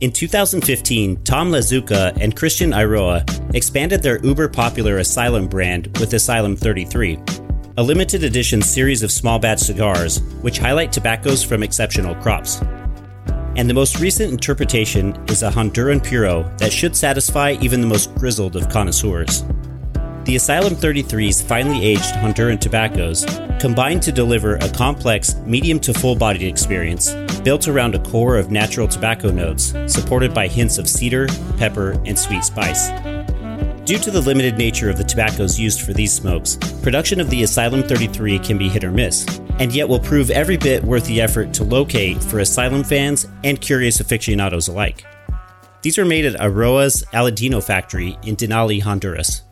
In 2015, Tom Lazuka and Christian Eiroa expanded their uber popular Asylum brand with Asylum 33, a limited edition series of small batch cigars which highlight tobaccos from exceptional crops. And the most recent interpretation is a Honduran Puro that should satisfy even the most grizzled of connoisseurs. The Asylum 33's finely aged Honduran tobaccos combine to deliver a complex, medium to full bodied experience built around a core of natural tobacco notes, supported by hints of cedar, pepper, and sweet spice. Due to the limited nature of the tobaccos used for these smokes, production of the Asylum 33 can be hit or miss, and yet will prove every bit worth the effort to locate for Asylum fans and curious aficionados alike. These are made at Eiroa's Aladino factory in Danlí, Honduras.